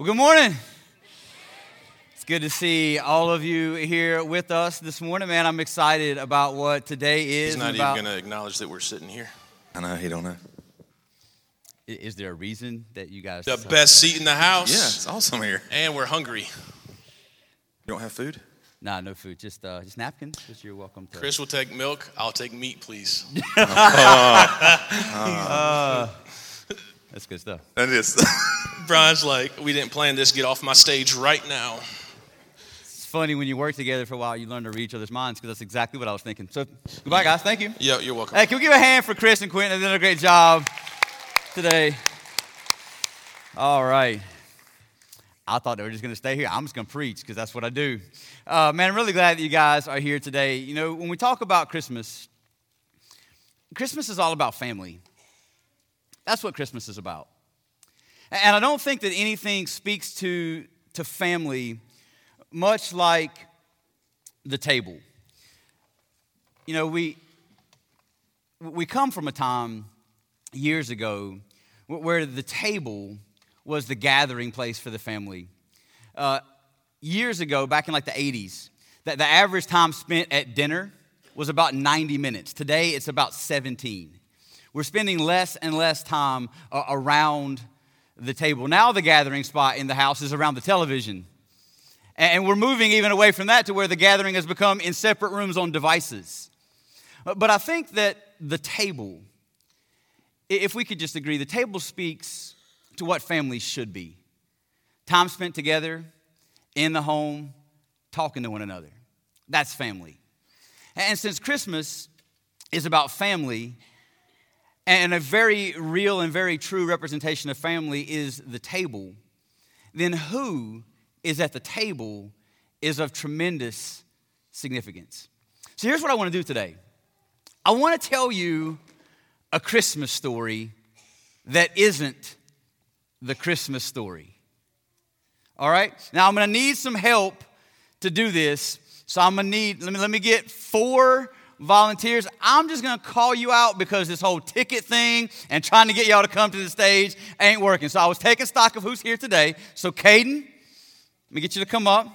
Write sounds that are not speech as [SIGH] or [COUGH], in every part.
Well, good morning. It's good to see all of you here with us this morning, man. I'm excited about what today is. He's not about- even going to acknowledge that we're sitting here. I know he don't know. I- Is there a reason that you guys? The decided- best seat in the house. Yeah, it's awesome here. And we're hungry. You don't have food? Nah, no food. Just uh, just napkins. Just you're welcome to. Chris will take milk. I'll take meat, please. [LAUGHS] [LAUGHS] That's good stuff. That is. [LAUGHS] Brian's like, we didn't plan this. Get off my stage right now. It's funny when you work together for a while, you learn to read each other's minds because that's exactly what I was thinking. So, goodbye, guys. Thank you. Yeah, you're welcome. Hey, can we give a hand for Chris and Quentin? They've done a great job today. All right. I thought they were just going to stay here. I'm just going to preach because that's what I do. Uh, man, I'm really glad that you guys are here today. You know, when we talk about Christmas, Christmas is all about family. That's what Christmas is about. And I don't think that anything speaks to, to family much like the table. You know, we, we come from a time years ago where the table was the gathering place for the family. Uh, years ago, back in like the 80s, the, the average time spent at dinner was about 90 minutes. Today, it's about 17. We're spending less and less time uh, around the table. Now, the gathering spot in the house is around the television. And we're moving even away from that to where the gathering has become in separate rooms on devices. But I think that the table, if we could just agree, the table speaks to what families should be time spent together in the home, talking to one another. That's family. And since Christmas is about family, and a very real and very true representation of family is the table, then who is at the table is of tremendous significance. So here's what I want to do today I want to tell you a Christmas story that isn't the Christmas story. All right? Now I'm going to need some help to do this. So I'm going to need, let me, let me get four volunteers. I'm just going to call you out because this whole ticket thing and trying to get y'all to come to the stage ain't working. So I was taking stock of who's here today. So Caden, let me get you to come up.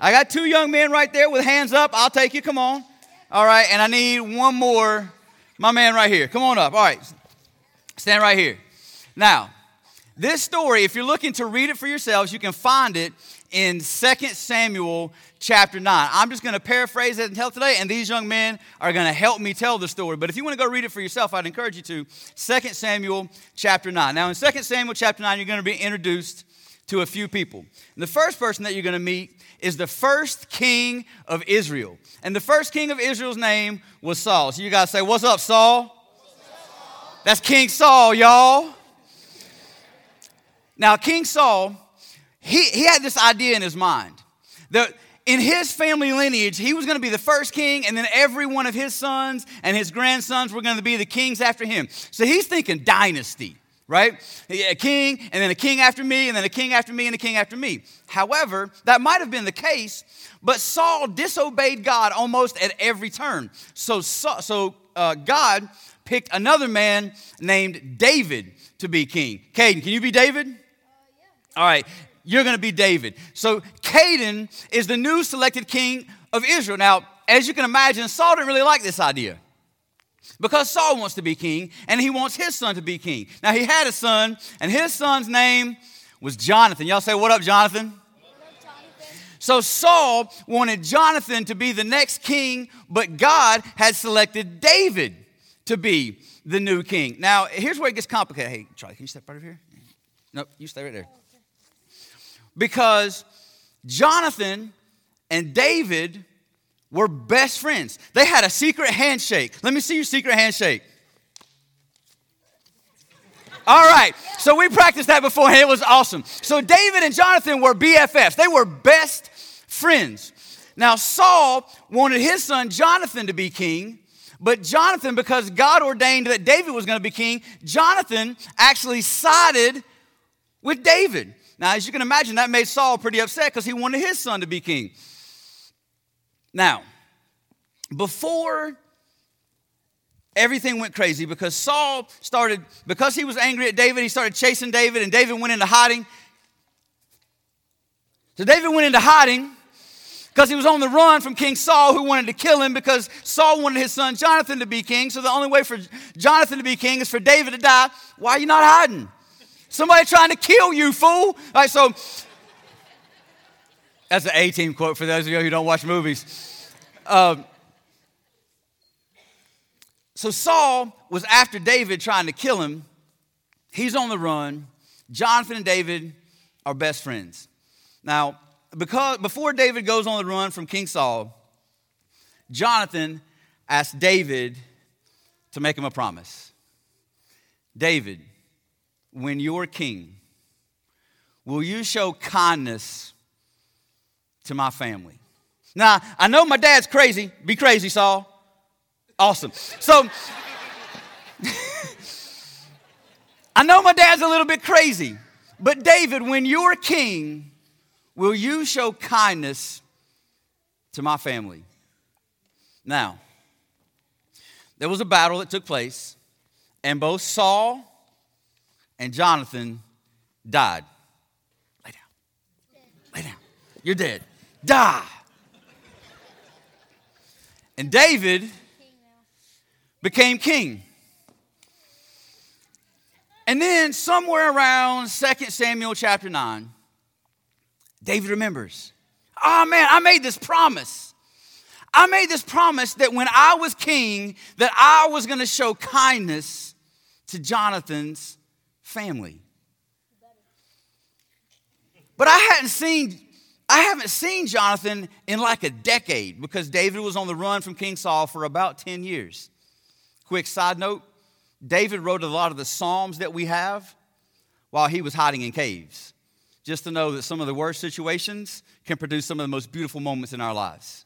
I got two young men right there with hands up. I'll take you. Come on. All right. And I need one more. My man right here. Come on up. All right. Stand right here. Now, this story, if you're looking to read it for yourselves, you can find it in 2 Samuel chapter 9. I'm just going to paraphrase it and tell today, and these young men are going to help me tell the story. But if you want to go read it for yourself, I'd encourage you to 2 Samuel chapter 9. Now, in 2 Samuel chapter 9, you're going to be introduced to a few people. And the first person that you're going to meet is the first king of Israel. And the first king of Israel's name was Saul. So you guys say, What's up, Saul? That's King Saul, y'all. Now, King Saul, he, he had this idea in his mind that in his family lineage, he was going to be the first king, and then every one of his sons and his grandsons were going to be the kings after him. So he's thinking dynasty, right? A king, and then a king after me, and then a king after me, and a king after me. However, that might have been the case, but Saul disobeyed God almost at every turn. So, so, so uh, God picked another man named David to be king. Caden, can you be David? All right, you're going to be David. So Caden is the new selected king of Israel. Now, as you can imagine, Saul didn't really like this idea because Saul wants to be king and he wants his son to be king. Now, he had a son, and his son's name was Jonathan. Y'all say, What up, Jonathan? So Saul wanted Jonathan to be the next king, but God had selected David to be the new king. Now, here's where it gets complicated. Hey, Charlie, can you step right over here? Nope, you stay right there. Because Jonathan and David were best friends. They had a secret handshake. Let me see your secret handshake. All right, so we practiced that beforehand. It was awesome. So David and Jonathan were BFFs, they were best friends. Now, Saul wanted his son Jonathan to be king, but Jonathan, because God ordained that David was going to be king, Jonathan actually sided with David. Now, as you can imagine, that made Saul pretty upset because he wanted his son to be king. Now, before everything went crazy, because Saul started, because he was angry at David, he started chasing David, and David went into hiding. So David went into hiding because he was on the run from King Saul, who wanted to kill him because Saul wanted his son Jonathan to be king. So the only way for Jonathan to be king is for David to die. Why are you not hiding? Somebody trying to kill you, fool. All right, so that's an A team quote for those of you who don't watch movies. Um, so Saul was after David trying to kill him. He's on the run. Jonathan and David are best friends. Now, because before David goes on the run from King Saul, Jonathan asked David to make him a promise. David, when you're king, will you show kindness to my family? Now, I know my dad's crazy. Be crazy, Saul. Awesome. So, [LAUGHS] I know my dad's a little bit crazy, but David, when you're king, will you show kindness to my family? Now, there was a battle that took place, and both Saul and Jonathan died. Lay down. Lay down. You're dead. Die. And David became king. And then, somewhere around 2 Samuel chapter 9, David remembers, oh man, I made this promise. I made this promise that when I was king, that I was going to show kindness to Jonathan's family. But I hadn't seen I haven't seen Jonathan in like a decade because David was on the run from King Saul for about 10 years. Quick side note David wrote a lot of the Psalms that we have while he was hiding in caves, just to know that some of the worst situations can produce some of the most beautiful moments in our lives.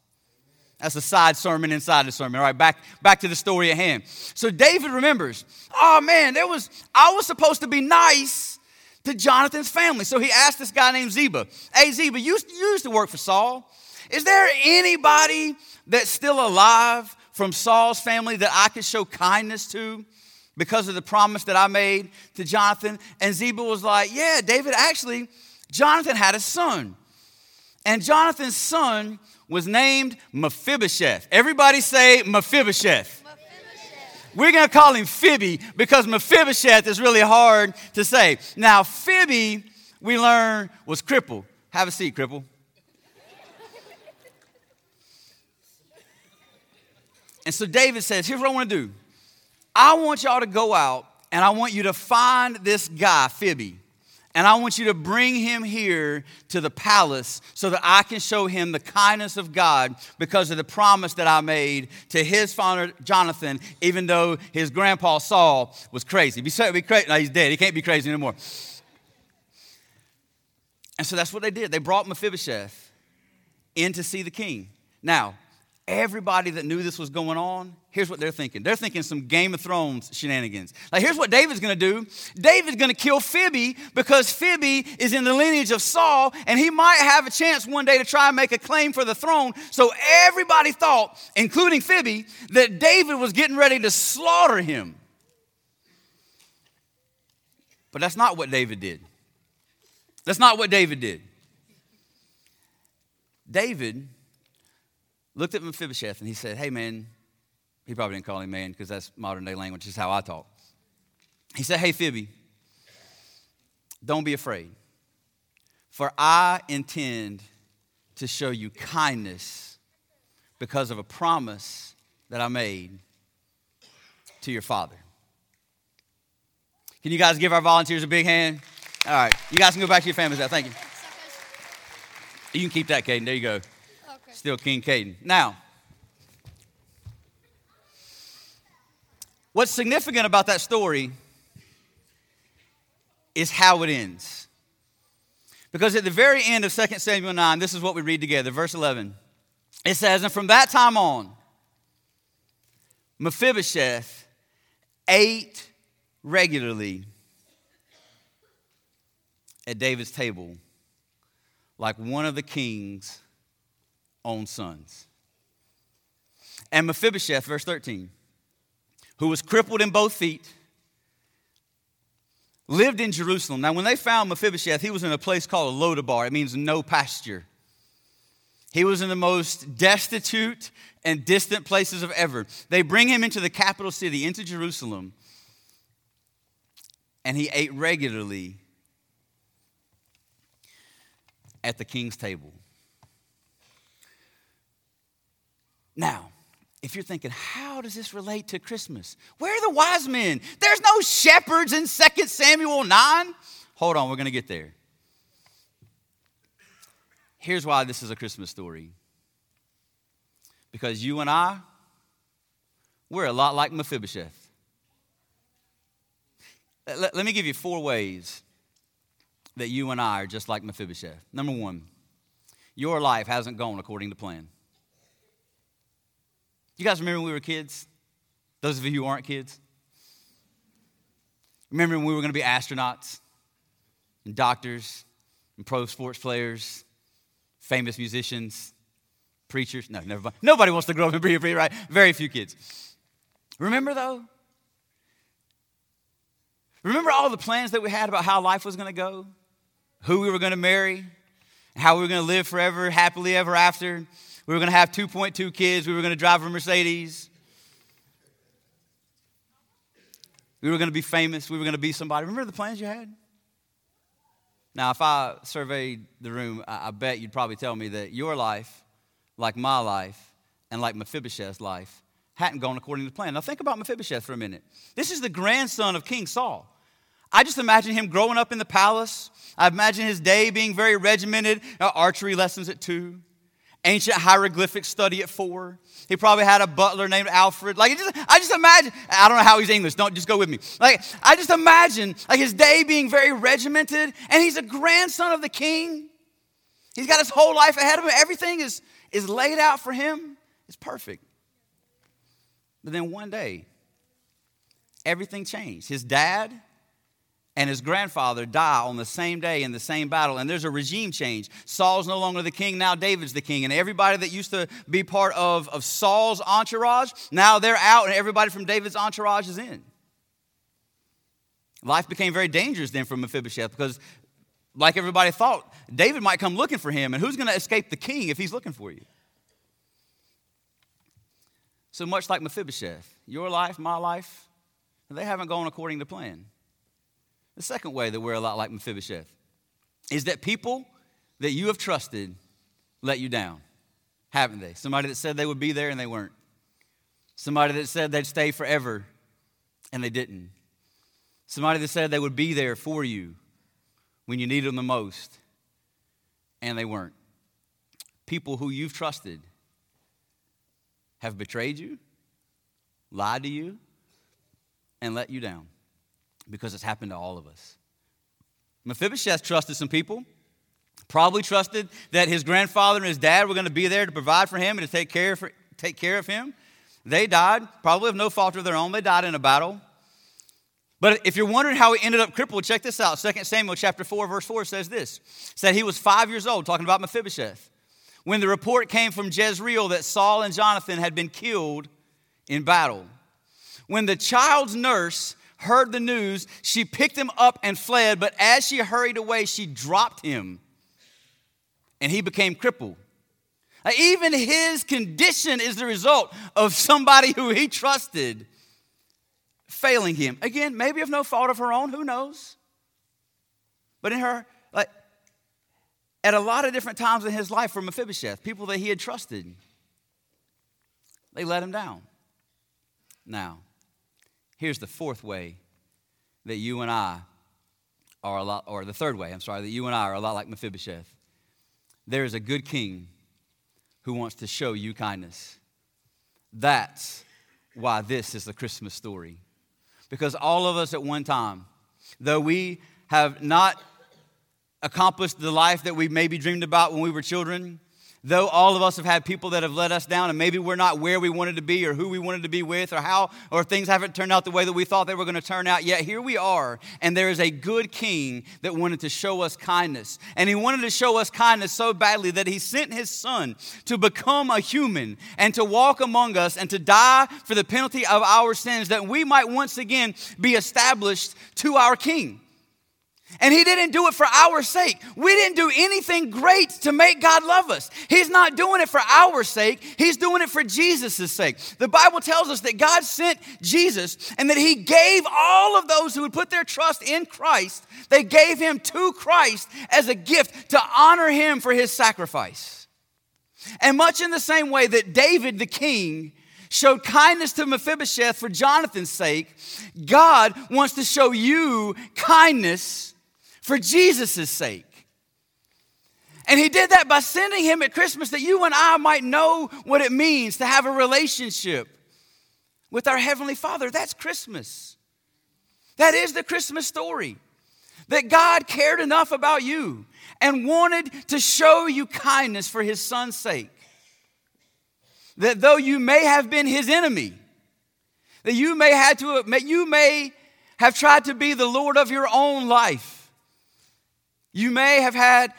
That's a side sermon inside the sermon. All right, back, back to the story at hand. So David remembers, oh man, there was I was supposed to be nice to Jonathan's family. So he asked this guy named Ziba, Hey Ziba, you, you used to work for Saul. Is there anybody that's still alive from Saul's family that I could show kindness to? because of the promise that I made to Jonathan. And Ziba was like, Yeah, David, actually, Jonathan had a son. And Jonathan's son was named Mephibosheth. Everybody say Mephibosheth. We're going to call him Phoebe because Mephibosheth is really hard to say. Now, Phoebe, we learn, was crippled. Have a seat, cripple. and so David says, Here's what I want to do I want y'all to go out and I want you to find this guy, Phoebe. And I want you to bring him here to the palace so that I can show him the kindness of God because of the promise that I made to his father Jonathan, even though his grandpa Saul was crazy. Be, crazy. No, he's dead. He can't be crazy anymore. And so that's what they did. They brought Mephibosheth in to see the king. Now, everybody that knew this was going on, here's what they're thinking. They're thinking some Game of Thrones shenanigans. Like, here's what David's gonna do David's gonna kill Phoebe because Phoebe is in the lineage of Saul, and he might have a chance one day to try and make a claim for the throne. So everybody thought, including Phoebe, that David was getting ready to slaughter him. But that's not what David did. That's not what David did. David looked at Mephibosheth and he said, Hey, man, he probably didn't call him man because that's modern day language, is how I talk. He said, Hey, Phoebe, don't be afraid, for I intend to show you kindness because of a promise that I made to your father. Can you guys give our volunteers a big hand? All right, you guys can go back to your families now. Thank you. You can keep that, Caden. There you go. Still King Caden. Now, what's significant about that story is how it ends. Because at the very end of 2 Samuel 9, this is what we read together, verse 11. It says, And from that time on, Mephibosheth ate regularly at David's table like one of the king's own sons. And Mephibosheth, verse 13, who was crippled in both feet, lived in Jerusalem. Now, when they found Mephibosheth, he was in a place called Lodabar. It means no pasture. He was in the most destitute and distant places of ever. They bring him into the capital city, into Jerusalem, and he ate regularly at the king's table. Now, if you're thinking, how does this relate to Christmas? Where are the wise men? There's no shepherds in 2 Samuel 9. Hold on, we're going to get there. Here's why this is a Christmas story. Because you and I, we're a lot like Mephibosheth. Let, let me give you four ways that you and I are just like Mephibosheth. Number one, your life hasn't gone according to plan. You guys remember when we were kids? Those of you who aren't kids? Remember when we were going to be astronauts and doctors and pro sports players, famous musicians, preachers? No, never mind. Nobody wants to grow up and be a preacher, right? Very few kids. Remember though? Remember all the plans that we had about how life was going to go? Who we were going to marry? How we were going to live forever, happily ever after? We were going to have 2.2 kids. We were going to drive a Mercedes. We were going to be famous. We were going to be somebody. Remember the plans you had? Now, if I surveyed the room, I bet you'd probably tell me that your life, like my life, and like Mephibosheth's life, hadn't gone according to plan. Now, think about Mephibosheth for a minute. This is the grandson of King Saul. I just imagine him growing up in the palace. I imagine his day being very regimented, archery lessons at two, ancient hieroglyphic study at four. He probably had a butler named Alfred. Like, just, I just imagine, I don't know how he's English, don't just go with me. Like, I just imagine, like, his day being very regimented, and he's a grandson of the king. He's got his whole life ahead of him. Everything is, is laid out for him. It's perfect. But then one day, everything changed. His dad, and his grandfather die on the same day in the same battle. And there's a regime change. Saul's no longer the king, now David's the king. And everybody that used to be part of, of Saul's entourage, now they're out, and everybody from David's entourage is in. Life became very dangerous then for Mephibosheth because, like everybody thought, David might come looking for him. And who's going to escape the king if he's looking for you? So much like Mephibosheth, your life, my life, they haven't gone according to plan. The second way that we're a lot like Mephibosheth is that people that you have trusted let you down, haven't they? Somebody that said they would be there and they weren't. Somebody that said they'd stay forever and they didn't. Somebody that said they would be there for you when you needed them the most and they weren't. People who you've trusted have betrayed you, lied to you, and let you down because it's happened to all of us. Mephibosheth trusted some people, probably trusted that his grandfather and his dad were going to be there to provide for him and to take care, of, take care of him. They died, probably of no fault of their own. They died in a battle. But if you're wondering how he ended up crippled, check this out. 2 Samuel chapter 4, verse 4 says this. Said he was five years old, talking about Mephibosheth, when the report came from Jezreel that Saul and Jonathan had been killed in battle. When the child's nurse heard the news, she picked him up and fled, but as she hurried away, she dropped him and he became crippled. Even his condition is the result of somebody who he trusted failing him. Again, maybe of no fault of her own, who knows? But in her, like, at a lot of different times in his life for Mephibosheth, people that he had trusted, they let him down. Now, Here's the fourth way that you and I are a lot, or the third way, I'm sorry, that you and I are a lot like Mephibosheth. There is a good king who wants to show you kindness. That's why this is the Christmas story. Because all of us at one time, though we have not accomplished the life that we maybe dreamed about when we were children, Though all of us have had people that have let us down, and maybe we're not where we wanted to be, or who we wanted to be with, or how, or things haven't turned out the way that we thought they were going to turn out, yet here we are, and there is a good king that wanted to show us kindness. And he wanted to show us kindness so badly that he sent his son to become a human and to walk among us and to die for the penalty of our sins, that we might once again be established to our king. And he didn't do it for our sake. We didn't do anything great to make God love us. He's not doing it for our sake, He's doing it for Jesus' sake. The Bible tells us that God sent Jesus and that He gave all of those who would put their trust in Christ, they gave Him to Christ as a gift to honor Him for His sacrifice. And much in the same way that David the king showed kindness to Mephibosheth for Jonathan's sake, God wants to show you kindness for Jesus' sake. And he did that by sending him at Christmas that you and I might know what it means to have a relationship with our Heavenly Father. That's Christmas. That is the Christmas story. That God cared enough about you and wanted to show you kindness for His Son's sake. That though you may have been His enemy, that you may, had to, you may have tried to be the Lord of your own life, you may have had,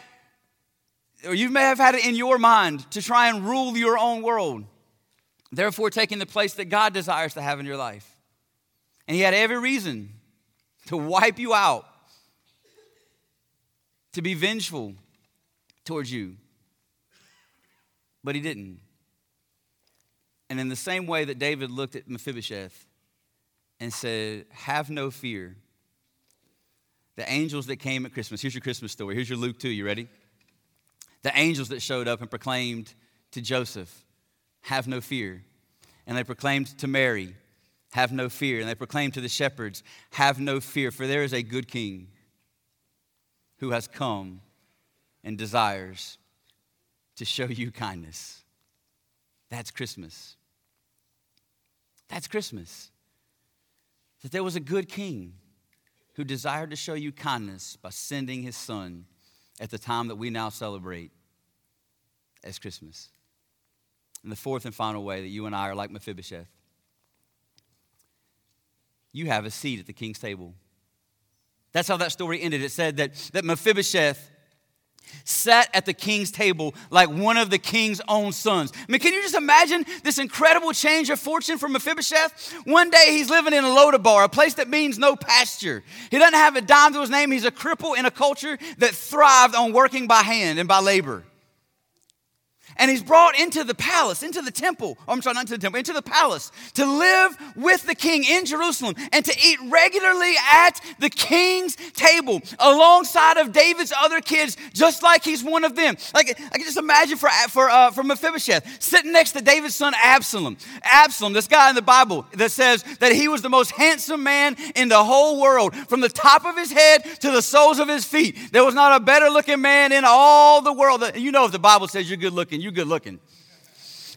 or you may have had it in your mind to try and rule your own world, therefore taking the place that God desires to have in your life. And He had every reason to wipe you out, to be vengeful towards you. But He didn't. And in the same way that David looked at Mephibosheth and said, Have no fear. The angels that came at Christmas. Here's your Christmas story. Here's your Luke 2. You ready? The angels that showed up and proclaimed to Joseph, Have no fear. And they proclaimed to Mary, Have no fear. And they proclaimed to the shepherds, Have no fear, for there is a good king who has come and desires to show you kindness. That's Christmas. That's Christmas. That there was a good king who desired to show you kindness by sending his son at the time that we now celebrate as Christmas. And the fourth and final way that you and I are like Mephibosheth you have a seat at the king's table. That's how that story ended. It said that, that Mephibosheth sat at the king's table like one of the king's own sons. I mean, can you just imagine this incredible change of fortune for Mephibosheth? One day he's living in a Lodabar, a place that means no pasture. He doesn't have a dime to his name. He's a cripple in a culture that thrived on working by hand and by labor. And he's brought into the palace, into the temple. Oh, I'm sorry, not into the temple, into the palace to live with the king in Jerusalem and to eat regularly at the king's table alongside of David's other kids, just like he's one of them. Like I can just imagine for, for, uh, for Mephibosheth sitting next to David's son Absalom. Absalom, this guy in the Bible that says that he was the most handsome man in the whole world, from the top of his head to the soles of his feet. There was not a better looking man in all the world. You know, if the Bible says you're good looking, you good looking.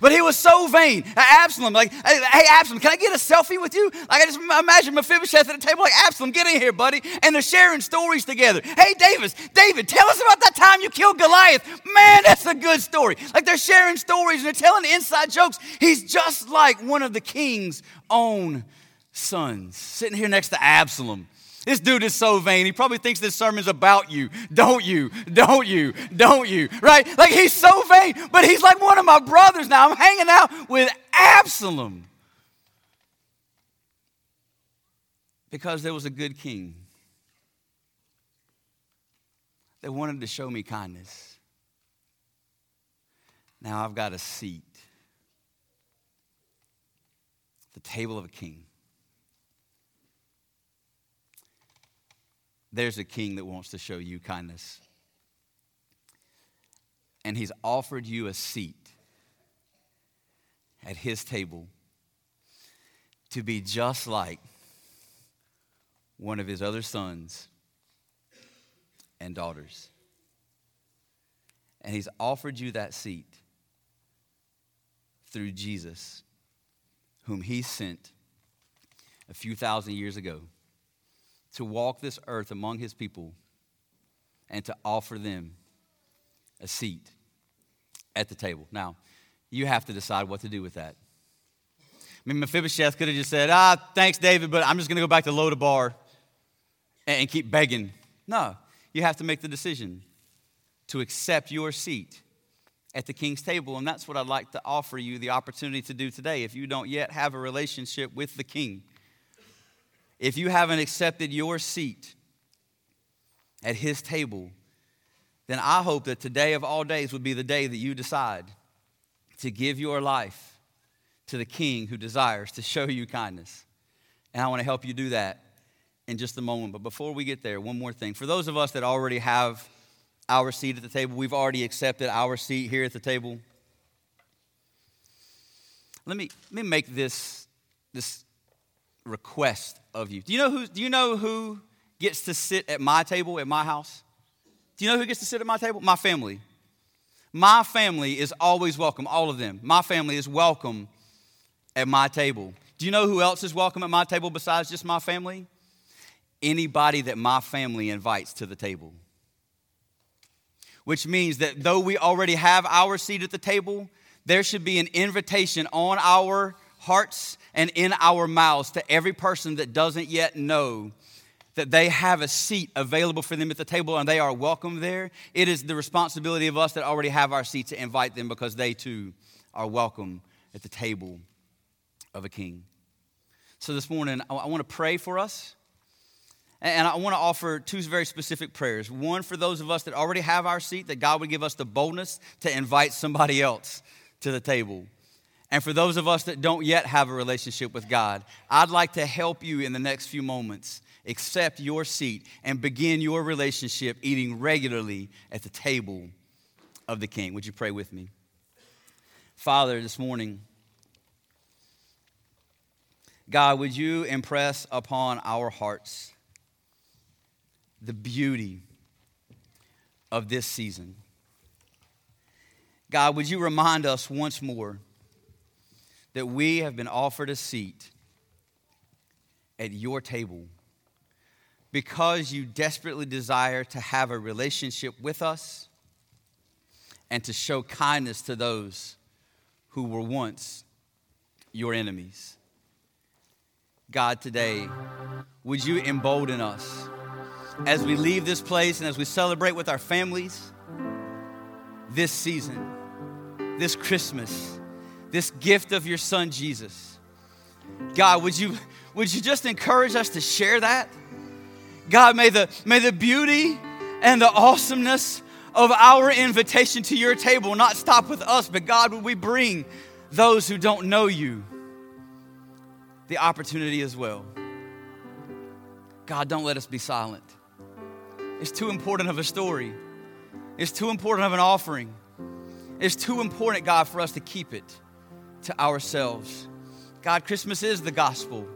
But he was so vain. Uh, Absalom, like, uh, hey, Absalom, can I get a selfie with you? Like, I just imagine Mephibosheth at the table, like, Absalom, get in here, buddy. And they're sharing stories together. Hey, Davis, David, tell us about that time you killed Goliath. Man, that's a good story. Like, they're sharing stories and they're telling inside jokes. He's just like one of the king's own sons, sitting here next to Absalom. This dude is so vain. He probably thinks this sermon's about you. Don't you? Don't you? Don't you? Right? Like he's so vain, but he's like one of my brothers now. I'm hanging out with Absalom. Because there was a good king that wanted to show me kindness. Now I've got a seat, the table of a king. There's a king that wants to show you kindness. And he's offered you a seat at his table to be just like one of his other sons and daughters. And he's offered you that seat through Jesus, whom he sent a few thousand years ago to walk this earth among his people and to offer them a seat at the table. Now, you have to decide what to do with that. I mean, Mephibosheth could have just said, ah, thanks, David, but I'm just going to go back to Lodabar and keep begging. No, you have to make the decision to accept your seat at the king's table. And that's what I'd like to offer you the opportunity to do today if you don't yet have a relationship with the king if you haven't accepted your seat at his table, then I hope that today of all days would be the day that you decide to give your life to the king who desires to show you kindness. And I want to help you do that in just a moment. But before we get there, one more thing. For those of us that already have our seat at the table, we've already accepted our seat here at the table. Let me, let me make this, this request of you. Do you know who, do you know who gets to sit at my table at my house? Do you know who gets to sit at my table? My family. My family is always welcome, all of them. My family is welcome at my table. Do you know who else is welcome at my table besides just my family? Anybody that my family invites to the table. Which means that though we already have our seat at the table, there should be an invitation on our hearts and in our mouths to every person that doesn't yet know that they have a seat available for them at the table and they are welcome there. It is the responsibility of us that already have our seat to invite them because they too are welcome at the table of a king. So this morning, I want to pray for us. And I want to offer two very specific prayers. One for those of us that already have our seat, that God would give us the boldness to invite somebody else to the table. And for those of us that don't yet have a relationship with God, I'd like to help you in the next few moments accept your seat and begin your relationship eating regularly at the table of the King. Would you pray with me? Father, this morning, God, would you impress upon our hearts the beauty of this season? God, would you remind us once more that we have been offered a seat at your table because you desperately desire to have a relationship with us and to show kindness to those who were once your enemies. God, today, would you embolden us as we leave this place and as we celebrate with our families this season, this Christmas, this gift of your son Jesus? God, would you, would you just encourage us to share that? God, may the, may the beauty and the awesomeness of our invitation to your table not stop with us, but God, would we bring those who don't know you the opportunity as well. God, don't let us be silent. It's too important of a story. It's too important of an offering. It's too important, God, for us to keep it to ourselves. God, Christmas is the gospel,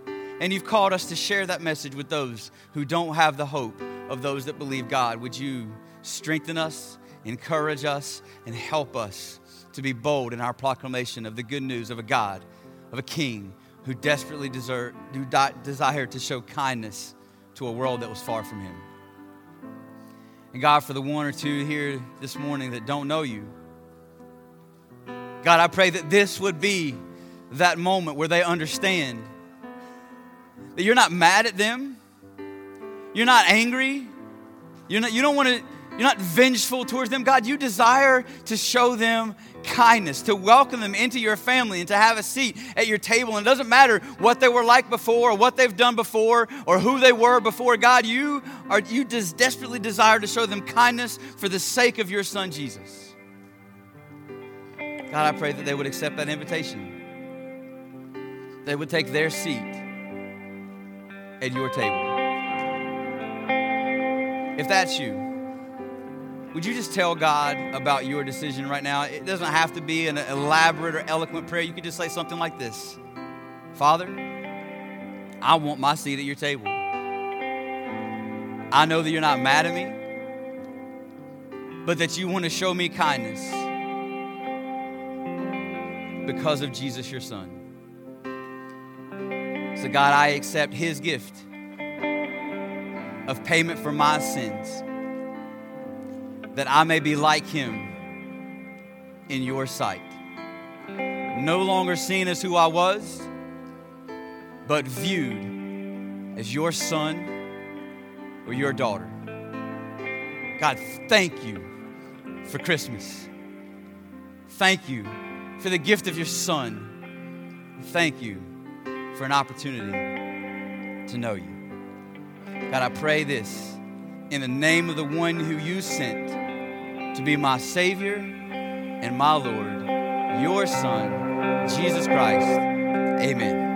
and you've called us to share that message with those who don't have the hope of those that believe God. Would you strengthen us, encourage us, and help us to be bold in our proclamation of the good news of a God, of a King who desperately who desired to show kindness to a world that was far from him. And God, for the one or two here this morning that don't know you, God, I pray that this would be that moment where they understand that you're not mad at them, you're not angry, you're not, you don't want to you're not vengeful towards them. God, you desire to show them kindness, to welcome them into your family and to have a seat at your table. And it doesn't matter what they were like before or what they've done before or who they were before. God, you are you just desperately desire to show them kindness for the sake of your son Jesus. God, I pray that they would accept that invitation. They would take their seat at your table. If that's you, would you just tell God about your decision right now? It doesn't have to be an elaborate or eloquent prayer. You could just say something like this Father, I want my seat at your table. I know that you're not mad at me, but that you want to show me kindness because of Jesus, your Son. So, God, I accept His gift of payment for my sins that I may be like him in your sight. No longer seen as who I was, but viewed as your son or your daughter. God, thank you for Christmas. Thank you for the gift of your son. Thank you for an opportunity to know you. God, I pray this in the name of the one who you sent to be my Savior and my Lord, your Son, Jesus Christ. Amen.